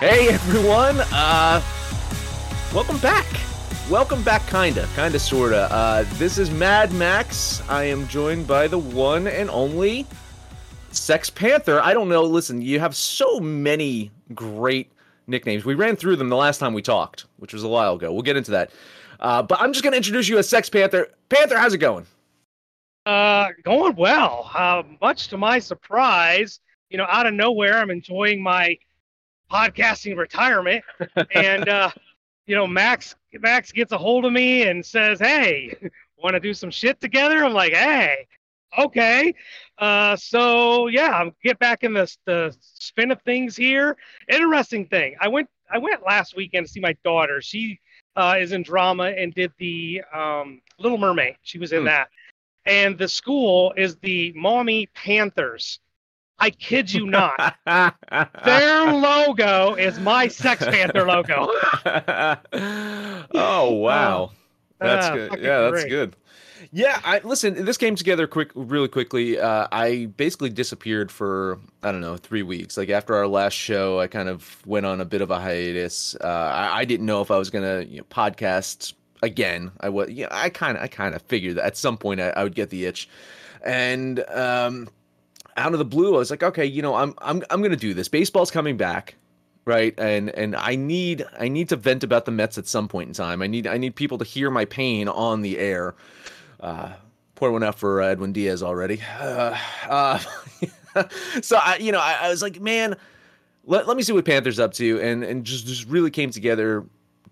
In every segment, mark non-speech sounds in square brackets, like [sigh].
Hey everyone, uh, welcome back. Welcome back, kinda, kinda, sorta. Uh, this is Mad Max. I am joined by the one and only Sex Panther. I don't know. Listen, you have so many great nicknames. We ran through them the last time we talked, which was a while ago. We'll get into that. Uh, but I'm just gonna introduce you as Sex Panther. Panther, how's it going? Uh, going well. Uh, much to my surprise, you know, out of nowhere, I'm enjoying my podcasting retirement, [laughs] and uh, you know, Max Max gets a hold of me and says, "Hey, want to do some shit together?" I'm like, "Hey, okay." Uh, so yeah, I'm get back in the the spin of things here. Interesting thing. I went I went last weekend to see my daughter. She uh, is in drama and did the um, Little Mermaid. She was in Hmm. that. And the school is the Mommy Panthers. I kid you not. Their logo is my Sex Panther logo. [laughs] oh wow, that's Ah, good. Yeah, that's great. good. Yeah, I listen. This came together quick, really quickly. Uh, I basically disappeared for I don't know three weeks. Like after our last show, I kind of went on a bit of a hiatus. Uh, I, I didn't know if I was gonna you know, podcast again. I was, yeah, I kind of, I kind of figured that at some point I, I would get the itch, and um, out of the blue, I was like, okay, you know, I'm, I'm, I'm gonna do this. Baseball's coming back right? And and i need i need to vent about the mets at some point in time. I need i need people to hear my pain on the air. Uh pour one out for uh, edwin diaz already. [sighs] Uh, uh [laughs] so i you know I, I was like man let, let me see what panthers up to. And and just just really came together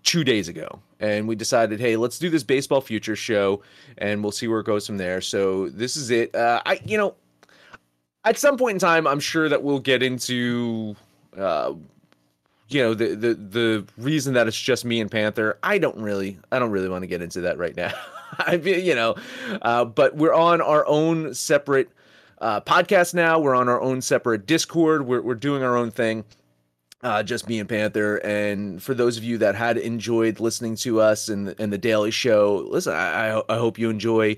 two days ago. And we decided hey let's do this baseball future show and we'll see where it goes from there. So this is it. Uh i you know at some point in time i'm sure that we'll get into uh you know the the the reason that it's just me and Panther, I don't really I don't really want to get into that right now. [laughs] I mean, you know, uh, but we're on our own separate uh, podcast now. We're on our own separate Discord. We're we're doing our own thing. Uh, just me and Panther. And for those of you that had enjoyed listening to us and and the Daily Show, listen, I, I hope you enjoy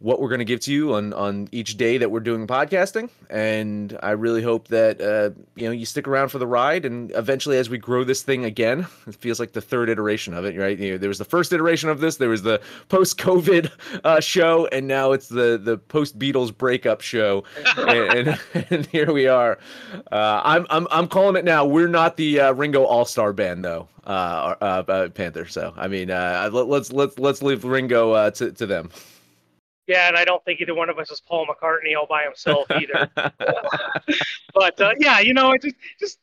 what we're going to give to you on on each day that we're doing podcasting. And i really hope that uh, you know you stick around for the ride. And eventually as we grow this thing again it feels like the third iteration of it right? You know, there was the first iteration of this there was the post covid uh, show and now it's the the post beatles breakup show. [laughs] And, and, and here we are. Uh, I'm, I'm i'm calling it now. We're not the uh, ringo all-star band though uh, uh, uh, panther. So i mean uh, let, let's let's let's leave ringo uh, to, to them Yeah, and I don't think either one of us is Paul McCartney all by himself [laughs] either. but uh, yeah, you know, it's just, just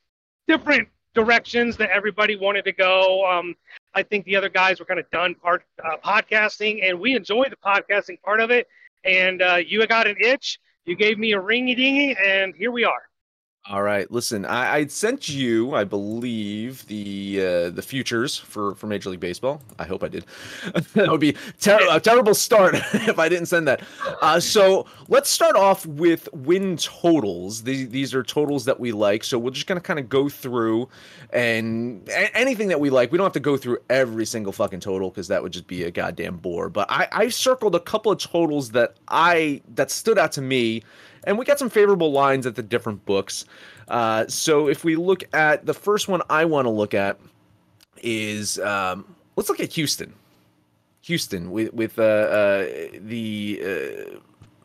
different directions that everybody wanted to go. Um, I think the other guys were kind of done part uh, podcasting, and we enjoyed the podcasting part of it. And uh, you got an itch, you gave me a ringy dingy, and here we are. All right, listen, I, I sent you, I believe, the uh, the futures for, for Major League Baseball. I hope I did. [laughs] that would be ter- a terrible start [laughs] if I didn't send that. Uh, so let's start off with win totals. These these are totals that we like. So we're just gonna kind of go through and a- anything that we like. We don't have to go through every single fucking total because that would just be a goddamn bore. But I I circled a couple of totals that I that stood out to me and we got some favorable lines at the different books. Uh, so if we look at the first one, I want to look at is um, let's look at Houston. Houston with with uh, uh, the uh,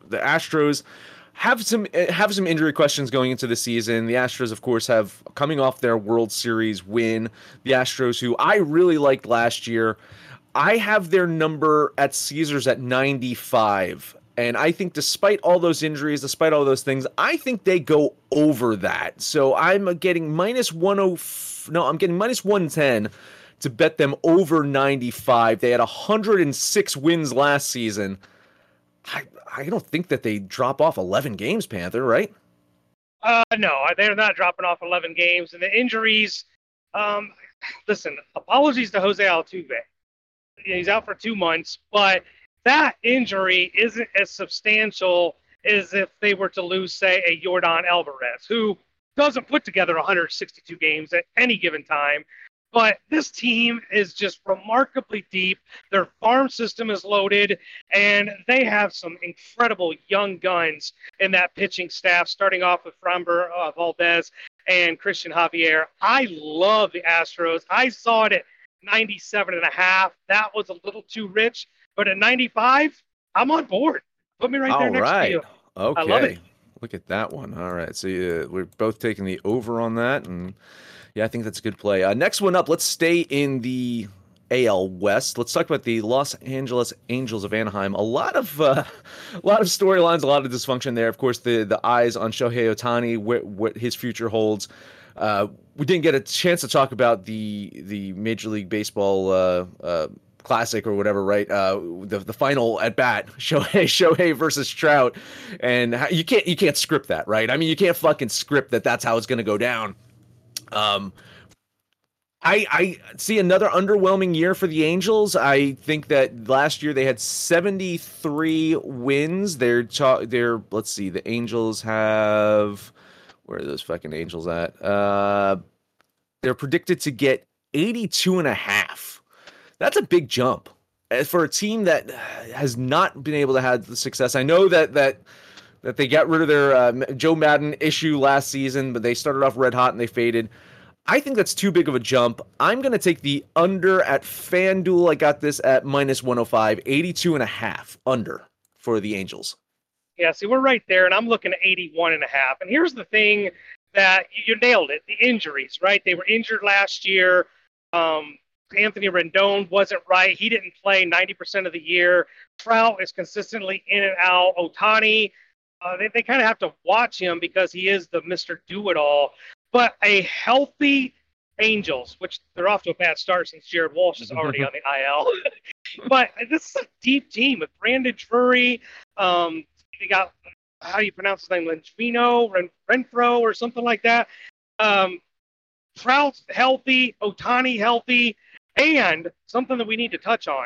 the Astros have some have some injury questions going into the season. The Astros, of course, have coming off their World Series win. The Astros, who I really liked last year, I have their number at Caesars at 95. And I think despite all those injuries, despite all those things, I think they go over that. So I'm getting minus 10 no, I'm getting minus 110 to bet them over 95. They had 106 wins last season. I I don't think that they drop off 11 games, Panther, right? Uh, no, they're not dropping off 11 games. And the injuries, um, listen, apologies to Jose Altuve. He's out for two months, but that injury isn't as substantial as if they were to lose, say, a Yordan Alvarez, who doesn't put together 162 games at any given time. But this team is just remarkably deep. Their farm system is loaded, and they have some incredible young guns in that pitching staff, starting off with Framber uh, Valdez and Christian Javier. I love the Astros. I saw it at 97 and a half. That was a little too rich, but at 95, I'm on board. Put me right there next right. to you. Okay. I love it. Look at that one. All right. So uh, we're both taking the over on that, and yeah, I think that's a good play. Uh, next one up. Let's stay in the AL West. Let's talk about the Los Angeles Angels of Anaheim. A lot of uh, [laughs] a lot of storylines, a lot of dysfunction there. Of course, the the eyes on Shohei Ohtani, what what his future holds. Uh, we didn't get a chance to talk about the the Major League Baseball uh, uh, Classic or whatever, right? Uh, the the final at bat, [laughs] Shohei Shohei versus Trout, and you can't you can't script that, right? I mean, you can't fucking script that. That's how it's to go down. Um, I I see another underwhelming year for the Angels. I think that last year they had 73 wins. They're ta- they're let's see, the Angels have where are those fucking Angels at? Uh they're predicted to get 82 and a half. That's a big jump. For a team that has not been able to have the success. I know that that that they got rid of their uh, Joe Maddon issue last season, but they started off red hot and they faded. I think that's too big of a jump. I'm going to take the under at FanDuel. I got this at minus 105, 82 and a half under for the Angels. Yeah, see, we're right there, and I'm looking at 81 and a half. And here's the thing that you nailed it the injuries, right? They were injured last year. Um, Anthony Rendon wasn't right. He didn't play 90% of the year. Trout is consistently in and out. Ohtani, uh, they, they kind of have to watch him because he is the Mr. Do It All. But a healthy Angels, which they're off to a bad start since Jared Walsh is already [laughs] on the IL. [laughs] but this is a deep team with Brandon Drury. Um, they got, how do you pronounce his name? Linchvino, Ren, Renfroe, or something like that. Um, Trout's healthy, Ohtani healthy, and something that we need to touch on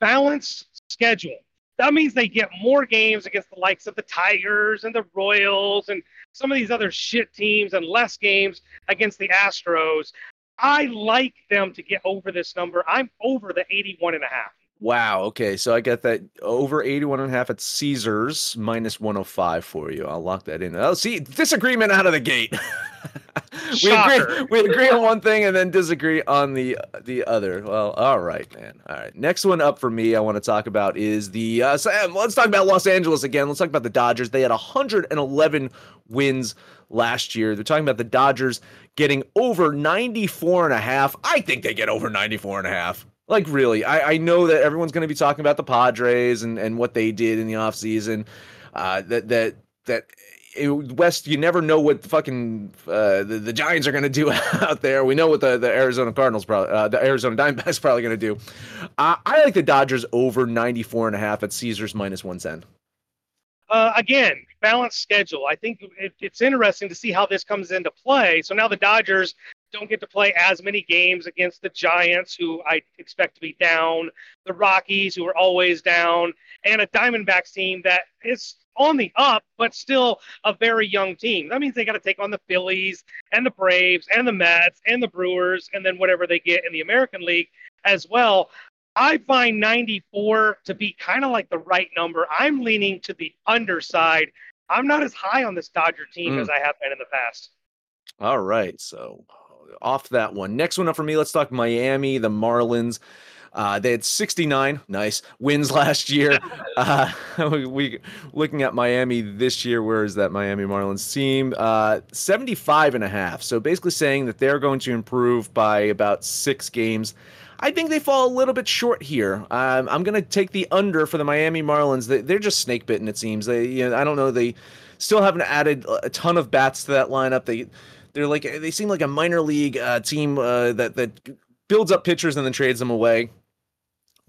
balanced schedule. That means they get more games against the likes of the Tigers and the Royals and some of these other shit teams and less games against the Astros. I like them to get over this number. I'm over the 81 and a half. Wow. Okay. So I got that over 81 and a half at Caesars minus 105 for you. I'll lock that in. Oh, see, disagreement out of the gate. [laughs] we agree we agree on one thing and then disagree on the the other. Well, all right, man. All right. Next one up for me I want to talk about is the uh Sam, let's talk about Los Angeles again. Let's talk about the Dodgers. They had 111 wins last year. They're talking about the Dodgers getting over 94 and a half. I think they get over 94 and a half. Like really, I, I know that everyone's going to be talking about the Padres and, and what they did in the offseason. Uh, that that that West, you never know what the fucking uh, the, the Giants are going to do [laughs] out there. We know what the, the Arizona Cardinals, probably, uh, the Arizona Diamondbacks, [laughs] probably going to do. Uh, I like the Dodgers over 94 and a half at Caesars minus 110. Uh, again, balanced schedule. I think it, it's interesting to see how this comes into play. So now the Dodgers don't get to play as many games against the Giants, who I expect to be down, the Rockies, who are always down, and a Diamondbacks team that is on the up, but still a very young team. That means they got to take on the Phillies and the Braves and the Mets and the Brewers, and then whatever they get in the American League as well. I find 94 to be kind of like the right number. I'm leaning to the underside. I'm not as high on this Dodger team mm. as I have been in the past. All right. So off that one. Next one up for me, let's talk Miami, the Marlins. Uh, they had 69 nice wins [laughs] last year. [laughs] Uh, we, we, looking at Miami this year. Where is that Miami Marlins team? Uh, 75 and a half. So basically saying that they're going to improve by about six games. I think they fall a little bit short here. Um, I'm going to take the under for the Miami Marlins. They, are just snake bitten. It seems. They, you know, I don't know. They still haven't added a ton of bats to that lineup. They they're like they seem like a minor league uh, team uh, that that builds up pitchers and then trades them away.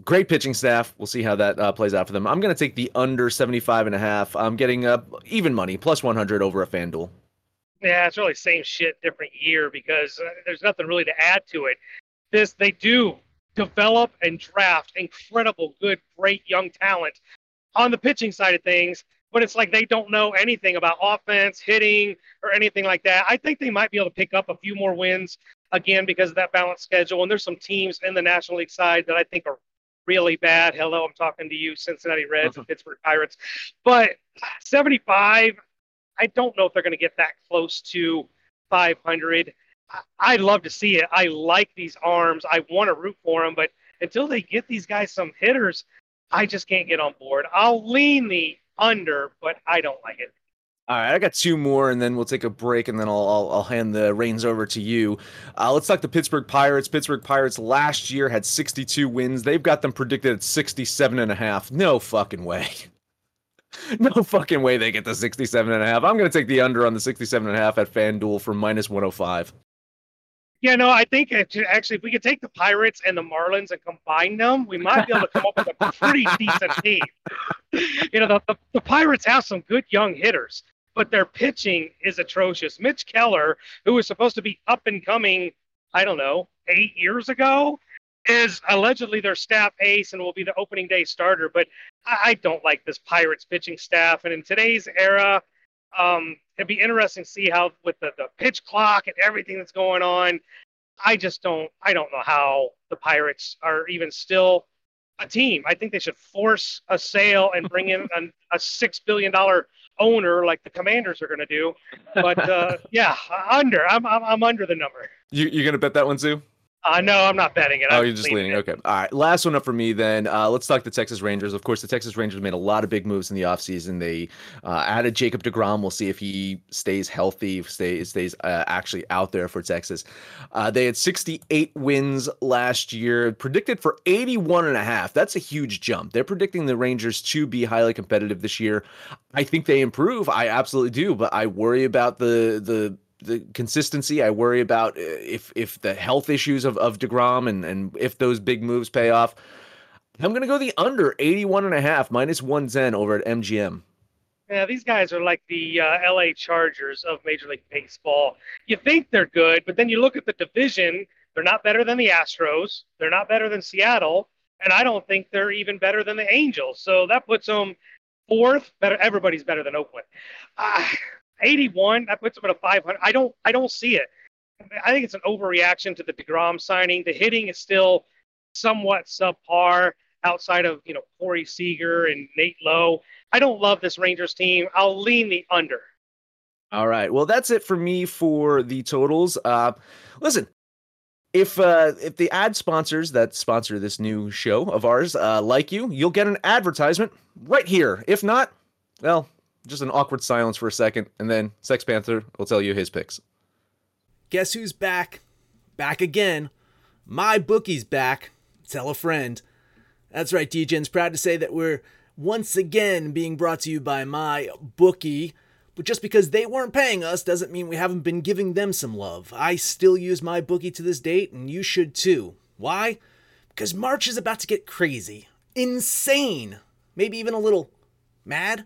Great pitching staff. We'll see how that uh, plays out for them. I'm going to take the under 75 and a half. I'm getting uh, even money, plus 100 over a FanDuel. Yeah, it's really same shit, different year because uh, there's nothing really to add to it. This they do develop and draft incredible, good, great young talent on the pitching side of things but it's like they don't know anything about offense, hitting, or anything like that. I think they might be able to pick up a few more wins again because of that balanced schedule. And there's some teams in the National League side that I think are really bad. Hello, I'm talking to you, Cincinnati Reds and uh-huh. Pittsburgh Pirates. But 75, I don't know if they're going to get that close to 500. I'd love to see it. I like these arms. I want to root for them, but until they get these guys some hitters, I just can't get on board. I'll lean the under, but I don't like it. All right, I got two more, and then we'll take a break, and then I'll I'll, I'll hand the reins over to you. Uh, let's talk the Pittsburgh Pirates. Pittsburgh Pirates last year had 62 wins. They've got them predicted at 67 and a half. No fucking way. [laughs] no fucking way they get the 67 and a half. I'm going to take the under on the 67 and a half at FanDuel for minus 105. Yeah, no, I think actually, if we could take the Pirates and the Marlins and combine them, we might be able to come up with a pretty [laughs] decent team. You know, the, the, the Pirates have some good young hitters but their pitching is atrocious. Mitch Keller, who was supposed to be up and coming, I don't know, eight years ago, is allegedly their staff ace and will be the opening day starter. But I, don't like this Pirates pitching staff. And in today's era, um, it'd be interesting to see how with the, the pitch clock and everything that's going on. I just don't I don't know how the Pirates are even still a team. I think they should force a sale and bring in a, a six billion dollar owner like the Commanders are going to do. But uh, [laughs] yeah, under. I'm, I'm I'm under the number. You you going to bet that one too? Uh, no, I'm not betting it. Oh, I'm you're just leaning. It. Okay. All right. Last one up for me then. Uh, let's talk the Texas Rangers. Of course, the Texas Rangers made a lot of big moves in the offseason. They uh, added Jacob DeGrom. We'll see if he stays healthy, stays, stays uh, actually out there for Texas. Uh, they had 68 wins last year, predicted for 81 and a half. That's a huge jump. They're predicting the Rangers to be highly competitive this year. I think they improve. I absolutely do, but I worry about the the the consistency. I worry about uh, if if the health issues of, of DeGrom and, and if those big moves pay off. I'm going to go the under 81 and a half minus 110 over at MGM. Yeah, these guys are like the uh, LA Chargers of Major League Baseball. You think they're good, but then you look at the division, they're not better than the Astros, they're not better than Seattle, and I don't think they're even better than the Angels. So that puts them fourth. Better everybody's better than Oakland. Uh, 81, that puts him at a 500. I don't, I don't see it. I think it's an overreaction to the Degrom signing. The hitting is still somewhat subpar outside of you know Corey Seager and Nate Lowe. I don't love this Rangers team. I'll lean the under. All right. Well, that's it for me for the totals. Uh, listen, if uh, if the ad sponsors that sponsor this new show of ours uh, like you, you'll get an advertisement right here. If not, well, just an awkward silence for a second, and then Sex Panther will tell you his picks. Guess who's back? Back again. My bookie's back. Tell a friend. That's right, DJ's proud to say that we're once again being brought to you by my bookie. But just because they weren't paying us doesn't mean we haven't been giving them some love. I still use my bookie to this date, and you should too. Why? Because March is about to get crazy, insane, maybe even a little mad.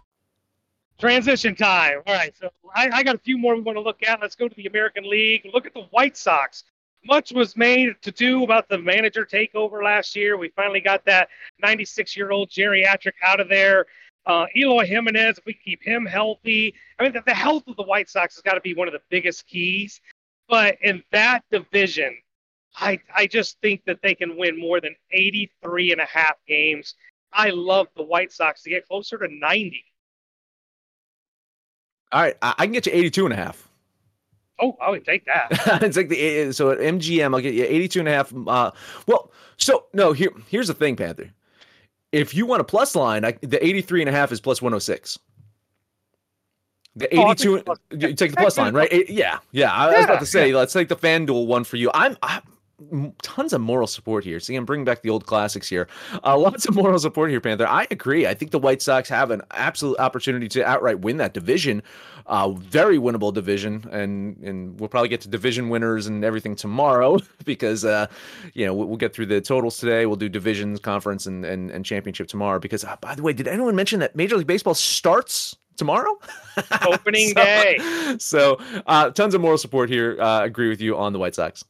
Transition time. All right, so I, I, got a few more we want to look at. Let's go to the American League. Look at the White Sox. Much was made to do about the manager takeover last year. We finally got that 96 year old geriatric out of there. Uh, Eloy Jimenez, if we keep him healthy, I mean, the, the health of the White Sox has got to be one of the biggest keys. But in that division, I, I just think that they can win more than 83 and a half games. I love the White Sox to get closer to 90. All right, I, I can get you 82 and a half. Oh, I would take that. [laughs] it's like the so at MGM, I'll get you 82 and a half. Uh, well, so no, here here's the thing, Panther. If you want a plus line, I, the 83 and a half is plus 106. The 82, oh, you take the plus line, right? yeah, yeah. I, yeah, was about to say, yeah. let's take the FanDuel one for you. I'm, I'm tons of moral support here. See, I'm bringing back the old classics here. Uh, lots of moral support here, Panther. I agree. I think the White Sox have an absolute opportunity to outright win that division. Uh, very winnable division, and and we'll probably get to division winners and everything tomorrow [laughs] because uh, you know we'll, get through the totals today. We'll do divisions, conference, and and, and championship tomorrow. Because uh, by the way, did anyone mention that Major League Baseball starts tomorrow? Opening [laughs] so, day. So uh, tons of moral support here. Uh, agree with you on the White Sox.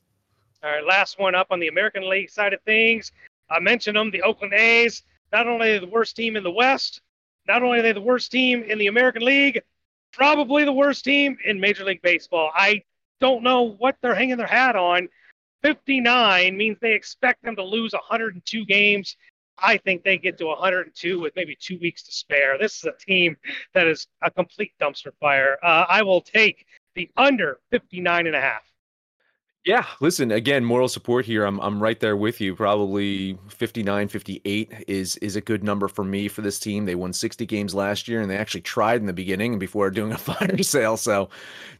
All right, last one up on the American League side of things. I mentioned them, the Oakland A's. Not only are they the worst team in the West, not only are they the worst team in the American League, probably the worst team in Major League Baseball. I don't know what they're hanging their hat on. 59 means they expect them to lose 102 games. I think they get to 102 with maybe two weeks to spare. This is a team that is a complete dumpster fire. Uh, I will take the under 59 and a half. Yeah, listen, again, moral support here. I'm I'm right there with you. Probably 59, 58 is is a good number for me for this team. They won 60 games last year and they actually tried in the beginning and before doing a [laughs] fire sale. So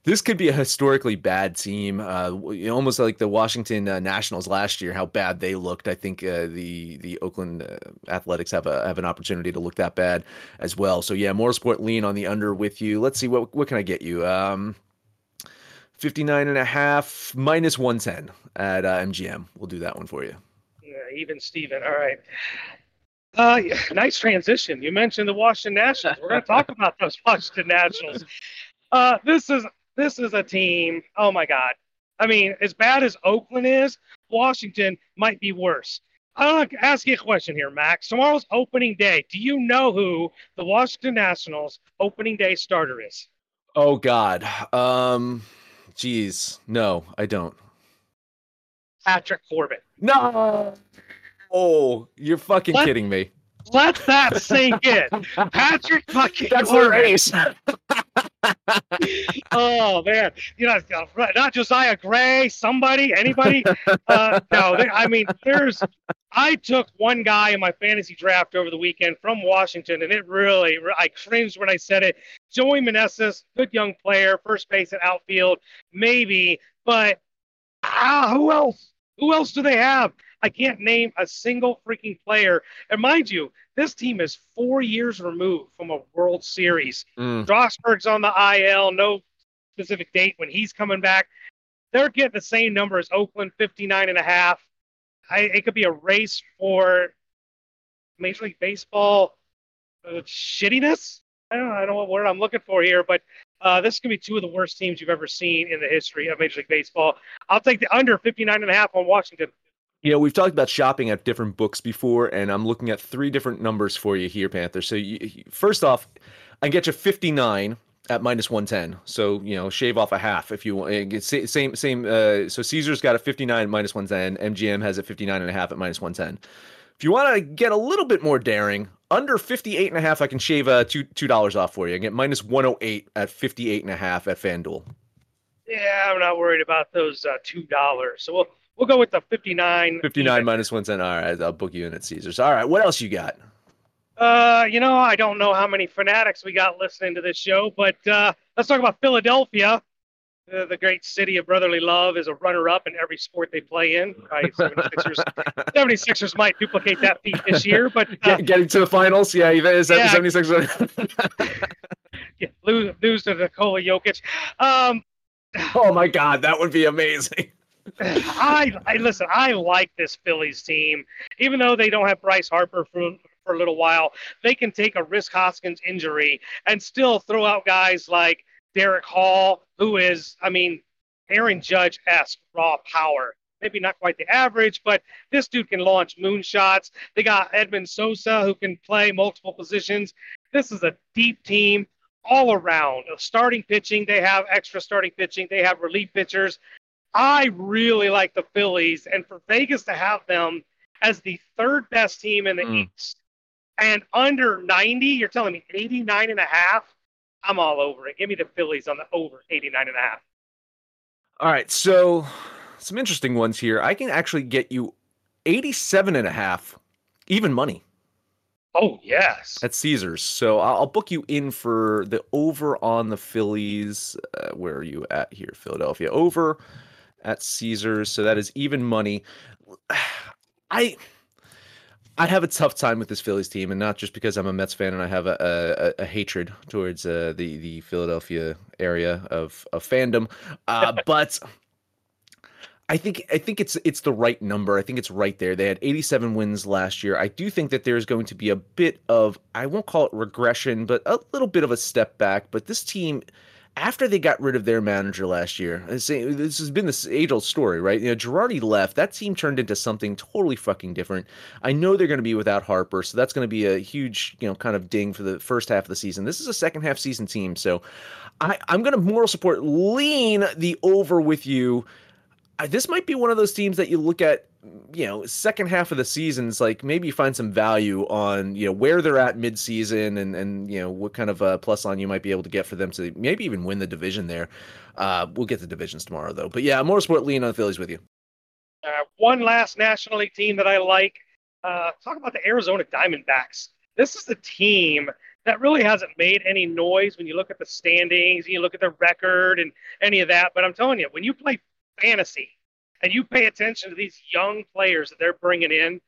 this could be a historically bad team. Uh, almost like the Washington uh, Nationals last year, how bad they looked. I think uh, the the Oakland uh, Athletics have a have an opportunity to look that bad as well. So yeah, moral support lean on the under with you. Let's see what what can I get you? Um 59 and a half minus 110 at uh, MGM. We'll do that one for you. Yeah, even Steven. All right. Uh, yeah, nice transition. You mentioned the Washington Nationals. We're going to talk about those Washington Nationals. Uh, this is this is a team. Oh my God. I mean, as bad as Oakland is, Washington might be worse. I'll ask you a question here, Max. Tomorrow's opening day. Do you know who the Washington Nationals opening day starter is? Oh God. Um Jeez, no, I don't. Patrick Corbin. No. Oh, you're fucking let, kidding me. Let that sink in. Patrick fucking That's Corbin. race. [laughs] oh man, you know, not Josiah Gray, somebody, anybody. Uh, no, I mean, there's. I took one guy in my fantasy draft over the weekend from Washington, and it really, I cringed when I said it. Joey Meneses, good young player, first base and outfield, maybe, but ah, who else? Who else do they have? I can't name a single freaking player. And mind you, this team is four years removed from a World Series. Mm. Strasburg's on the IL, no specific date when he's coming back. They're getting the same number as Oakland, 59 and a half. I, it could be a race for Major League Baseball uh, shittiness. I don't, know, I don't know what word I'm looking for here, but uh, this could be two of the worst teams you've ever seen in the history of Major League Baseball. I'll take the under 59 and a half on Washington. You know, we've talked about shopping at different books before, and I'm looking at three different numbers for you here, Panther. So, you, first off, I get you 59 at minus 110. So, you know, shave off a half if you want. Same, same. Uh, so, Caesar's got a 59 minus 110. MGM has a 59 and a half at minus 110. If you want to get a little bit more daring, under 58 and a half, I can shave uh, two two dollars off for you. I get minus 108 at 58 and a half at FanDuel. Yeah, I'm not worried about those uh, two dollars. So we'll We'll go with the 59. 59 even. minus 110. All right, I'll book you in at Caesars. All right, what else you got? Uh, you know, I don't know how many fanatics we got listening to this show, but uh, let's talk about Philadelphia. Uh, the great city of brotherly love is a runner-up in every sport they play in. Right? 76ers, 76ers might duplicate that feat this year, but uh, getting to the finals, yeah, is that yeah, 76ers? [laughs] yeah, lose, lose to Nikola Jokic. Um, oh my God, that would be amazing. [sighs] I, I listen. I like this Phillies team, even though they don't have Bryce Harper for for a little while. They can take a Rhys Hoskins injury and still throw out guys like Darick Hall, who is, I mean, Aaron Judge esque raw power. Maybe not quite the average, but this dude can launch moonshots. They got Edwin Sosa, who can play multiple positions. This is a deep team all around. Starting pitching, they have extra starting pitching. They have relief pitchers. I really like the Phillies, and for Vegas to have them as the third best team in the mm. East and under 90, you're telling me 89 and a half? I'm all over it. Give me the Phillies on the over 89 and a half. All right, so some interesting ones here. I can actually get you 87 and a half even money. Oh yes, at Caesars. So I'll book you in for the over on the Phillies. Uh, where are you at here, Philadelphia? Over at Caesars. So that is even money. [sighs] I I have a tough time with this Phillies team, and not just because I'm a Mets fan and I have a, a, a hatred towards uh, the the Philadelphia area of of fandom, uh, [laughs] but I think I think it's it's the right number. I think it's right there. They had 87 wins last year. I do think that there's going to be a bit of I won't call it regression, but a little bit of a step back. But this team, after they got rid of their manager last year, this has been this age-old story, right? You know, Girardi left. That team turned into something totally fucking different. I know they're going to be without Harper, so that's going to be a huge, you know, kind of ding for the first half of the season. This is a second half season team, so I, I'm going to moral support lean the over with you this might be one of those teams that you look at, you know, second half of the seasons, like maybe find some value on, you know, where they're at midseason and, and, you know, what kind of a plus line you might be able to get for them to maybe even win the division there. Uh, we'll get the divisions tomorrow, though. But yeah, Motorsport lean on the Phillies with you. Uh, one last National League team that I like. Uh, talk about the Arizona Diamondbacks. This is the team that really hasn't made any noise when you look at the standings, and you look at the record and any of that. But I'm telling you, when you play fantasy and you pay attention to these young players that they're bringing in,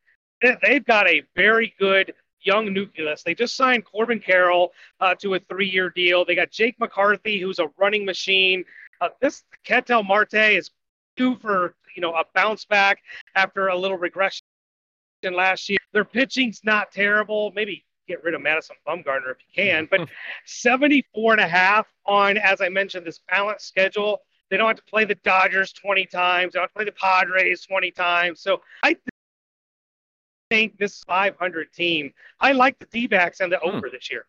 they've got a very good young nucleus. They just signed Corbin Carroll uh, to a three-year deal. They got Jake McCarthy, who's a running machine. Uh, this Ketel Marte is due for you know a bounce back after a little regression last year. Their pitching's not terrible. Maybe get rid of Madison Bumgarner if you can, but [laughs] 74 and a half on, as I mentioned, this balanced schedule. They don't have to play the Dodgers 20 times. They don't have to play the Padres 20 times. So I think this 500 team, I like the D backs and the hmm. over this year.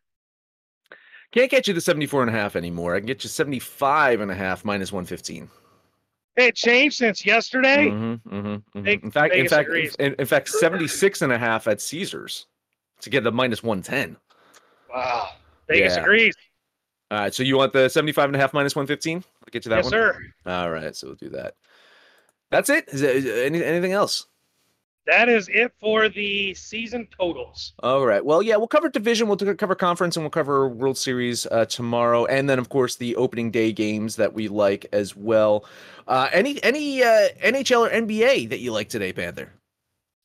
Can't get you the 74 and a half anymore. I can get you 75 and a half minus 115. It changed since yesterday. Mm-hmm, mm-hmm, mm-hmm. in fact, in fact, in, in, fact, 76 and a half at Caesars to get the minus 110. Wow. Vegas yeah. agrees. All right. So you want the 75 and a half minus 115? I'll get you that one. yes, one. sir. All right. So we'll do that. That's it. Is there any, anything else? That is it for the season totals. All right. Well, yeah, we'll cover division, we'll cover conference, and we'll cover World Series uh, tomorrow, and then of course the opening day games that we like as well. Uh, any any uh, NHL or NBA that you like today, Panther?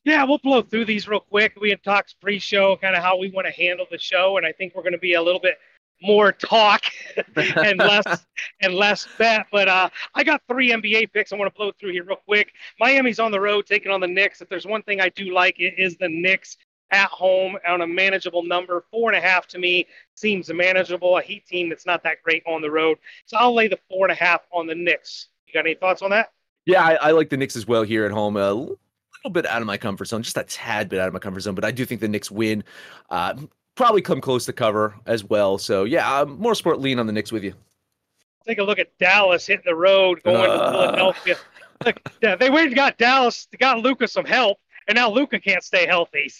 Yeah, we'll blow through these real quick. We had talked pre-show, kind of how we want to handle the show, and I think we're going to be a little bit more talk [laughs] and less and less bet. But uh, I got three NBA picks. I want to blow through here real quick. Miami's on the road taking on the Knicks. If there's one thing I do like, it is the Knicks at home on a manageable number. Four and a half to me seems manageable. A Heat team that's not that great on the road. So I'll lay the four and a half on the Knicks. You got any thoughts on that? Yeah, I, I like the Knicks as well here at home. A little bit out of my comfort zone, just a tad bit out of my comfort zone, but I do think the Knicks win. Uh, probably come close to cover as well. So yeah, I'm more sport lean on the Knicks with you. Take a look at Dallas hitting the road going uh. to Philadelphia. Look, yeah, they went and got Dallas, got Luka some help, and now Luka can't stay healthy. [laughs]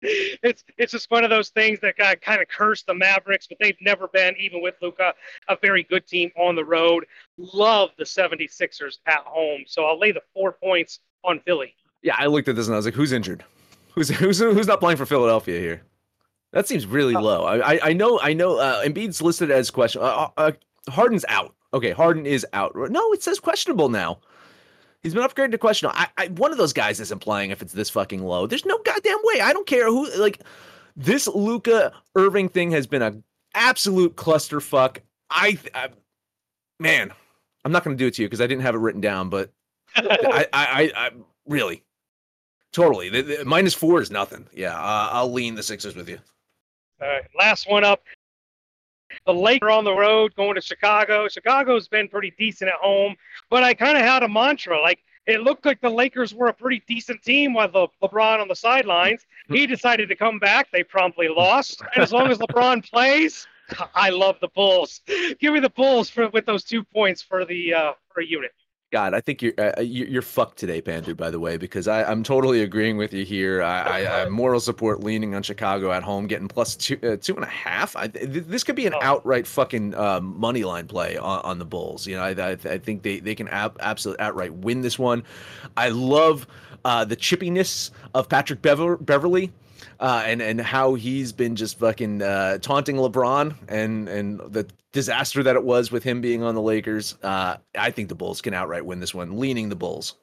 So it's it's just one of those things that uh, kind of cursed the Mavericks, but they've never been, even with Luka, a very good team on the road. Love the 76ers at home. So I'll lay the four points on Philly. Yeah, I looked at this and I was like, who's injured? Who's who's who's not playing for Philadelphia here? That seems really oh. low. I, I know I know uh, Embiid's listed as question. Uh, uh, uh, Harden's out. Okay, Harden is out. No, it says questionable now. He's been upgraded to questionable. I, I one of those guys isn't playing if it's this fucking low. There's no goddamn way. I don't care who like this Luka Irving thing has been a absolute clusterfuck. I, I man, I'm not going to do it to you because I didn't have it written down, but [laughs] I, I, I, I really, totally. The, the, minus four is nothing. Yeah, uh, I'll lean the Sixers with you. All right, last one up. The Lakers are on the road going to Chicago. Chicago's been pretty decent at home, but I kind of had a mantra like it looked like the Lakers were a pretty decent team with Le- LeBron on the sidelines, he decided to come back. They promptly lost. And as long as LeBron plays, I love the Bulls. Give me the Bulls for with those two points for the uh, for a unit. God, I think you're uh, you're fucked today, Panther. By the way, because I, I'm totally agreeing with you here. I, I, I moral support leaning on Chicago at home, getting plus two uh, two and a half. I, th- this could be an oh. outright fucking um, money line play on, on, the Bulls. You know, I, I, I think they they can ab- absolutely outright win this one. I love uh, the chippiness of Patrick Bever- Beverley uh, and and how he's been just fucking uh, taunting LeBron and and the disaster that it was with him being on the Lakers. Uh, I think the Bulls can outright win this one, leaning the Bulls.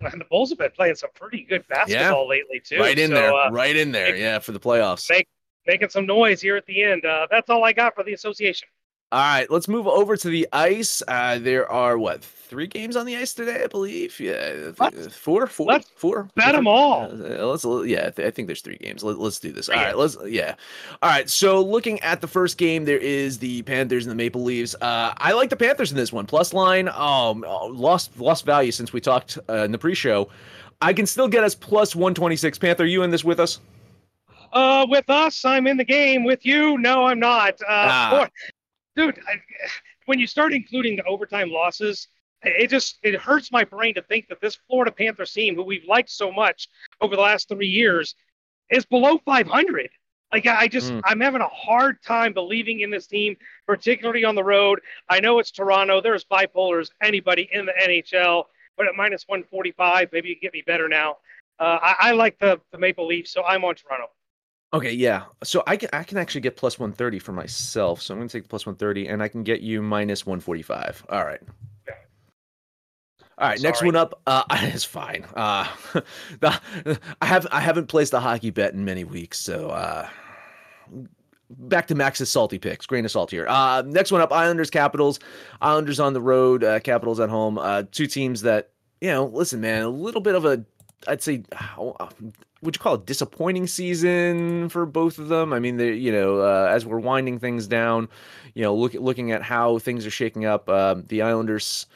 And the Bulls have been playing some pretty good basketball yeah. lately too. Right in so, there, uh, right in there, make, yeah, for the playoffs. Make, making some noise here at the end. Uh, that's all I got for the association. All right, let's move over to the ice. Uh, there are what three games on the ice today, I believe. Yeah, let's, four, four, let's four. Bet them all. Uh, let's yeah, I think there's three games. Let, us do this. All right, let's yeah. All right, so looking at the first game, there is the Panthers and the Maple Leafs. Uh, I like the Panthers in this one. Plus line, um, lost lost value since we talked uh, in the pre-show. I can still get us plus one twenty six. Panther, you in this with us? Uh, with us, I'm in the game. With you, no, I'm not. Uh, ah dude, I, when you start including the overtime losses, it just it hurts my brain to think that this Florida Panthers team, who we've liked so much over the last three years, is below 500. Like I just mm. I'm having a hard time believing in this team, particularly on the road. I know it's Toronto. There's bipolar as anybody in the NHL, but at minus 145, maybe you can get me better now. Uh, I, I, like the the Maple Leafs, so I'm on Toronto. Okay, yeah. So I can I can actually get plus 130 for myself. So I'm going to take plus 130 and I can get you minus 145. All right. All right, Sorry. next one up. Uh, [laughs] it's fine. Uh, [laughs] the, I have I haven't placed a hockey bet in many weeks, so uh, back to Max's salty picks. Grain of salt here. Uh, next one up: Islanders, Capitals. Islanders on the road, uh, Capitals at home. Uh, two teams that you know. Listen, man, a little bit of a I'd say would you call it disappointing season for both of them? I mean, you know, uh, as we're winding things down, you know, look, looking at how things are shaking up, uh, the Islanders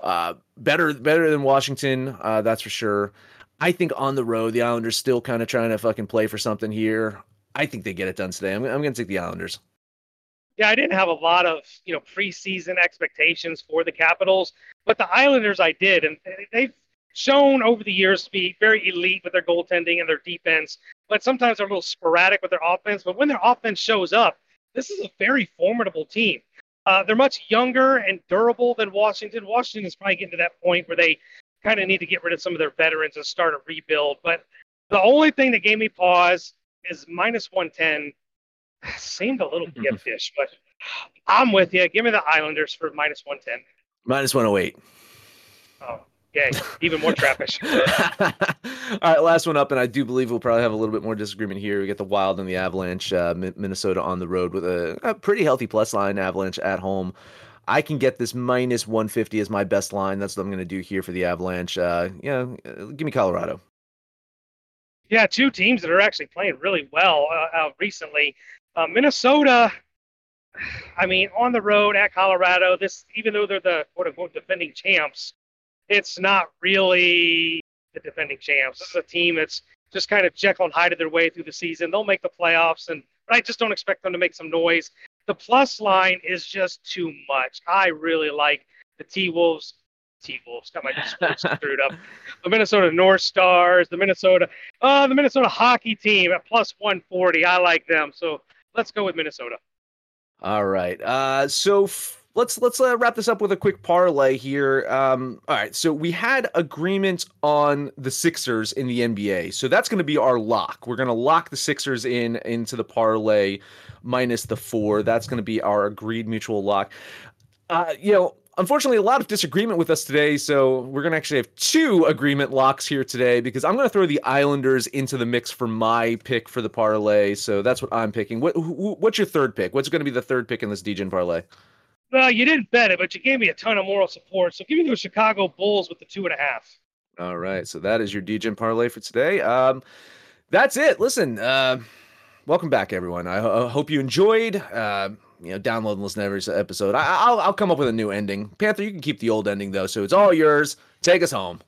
uh, better better than Washington, uh, that's for sure. I think on the road, the Islanders still kind of trying to fucking play for something here. I think they get it done today. I'm, I'm going to take the Islanders. Yeah, I didn't have a lot of you know preseason expectations for the Capitals, but the Islanders I did, and they've shown over the years to be very elite with their goaltending and their defense, but sometimes they're a little sporadic with their offense. But when their offense shows up, this is a very formidable team. Uh, they're much younger and durable than Washington. Washington is probably getting to that point where they kind of need to get rid of some of their veterans and start a rebuild. But the only thing that gave me pause is minus 110 [sighs] seemed a little [laughs] giftish, but I'm with you. Give me the Islanders for minus 110. Minus 108. Oh, Yay, even more trappish. [laughs] All right, last one up, and I do believe we'll probably have a little bit more disagreement here. We get the Wild and the Avalanche, uh, Minnesota on the road with a, a, pretty healthy plus line. Avalanche at home. I can get this minus 150 as my best line. That's what I'm going to do here for the Avalanche. Uh, yeah, uh, give me Colorado. Yeah, two teams that are actually playing really well uh, uh, recently. Uh, Minnesota, I mean, on the road at Colorado. This, even though they're the quote unquote defending champs, it's not really the defending champs. This is a team that's just kind of Jekyll and Hyde of their way through the season. They'll make the playoffs, and but I just don't expect them to make some noise. The plus line is just too much. I really like the T Wolves. T Wolves got my [laughs] sports screwed up. The Minnesota North Stars, the Minnesota, uh, the Minnesota hockey team at plus 140. I like them, so let's go with Minnesota. All right. Uh, so. F- let's let's uh, wrap this up with a quick parlay here. Um, all right, so we had agreement on the Sixers in the NBA, so that's going to be our lock. We're going to lock the Sixers in into the parlay minus the four. That's going to be our agreed mutual lock. Uh, you know, unfortunately, a lot of disagreement with us today, so we're going to actually have two agreement locks here today because I'm going to throw the Islanders into the mix for my pick for the parlay. So that's what I'm picking. What what's your third pick? What's going to be the third pick in this DGen parlay? Well, you didn't bet it, but you gave me a ton of moral support. So give me the Chicago Bulls with the two and a half. All right. So that is your DGen parlay for today. Um, that's it. Listen, uh, welcome back, everyone. I, I hope you enjoyed. Uh, you know, download and listen to every episode. I, will I'll come up with a new ending. Panther, you can keep the old ending though, so it's all yours. Take us home.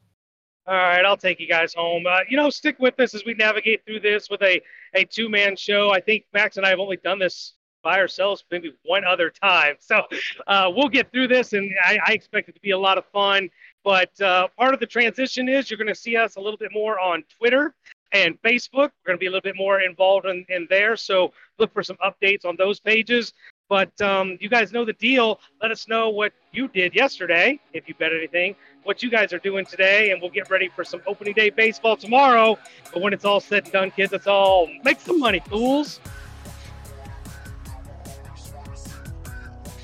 All right, I'll take you guys home. Uh, you know, stick with us as we navigate through this with a, a two man show. I think Max and I have only done this by ourselves maybe one other time. [laughs] So uh, we'll get through this, and I, I, expect it to be a lot of fun. But uh, part of the transition is you're going to see us a little bit more on Twitter and Facebook. We're going to be a little bit more involved in, in there. So look for some updates on those pages. But um, you guys know the deal. Let us know what you did yesterday, if you bet anything, what you guys are doing today, and we'll get ready for some opening day baseball tomorrow. But when it's all said and done, kids, let's all make some money, fools.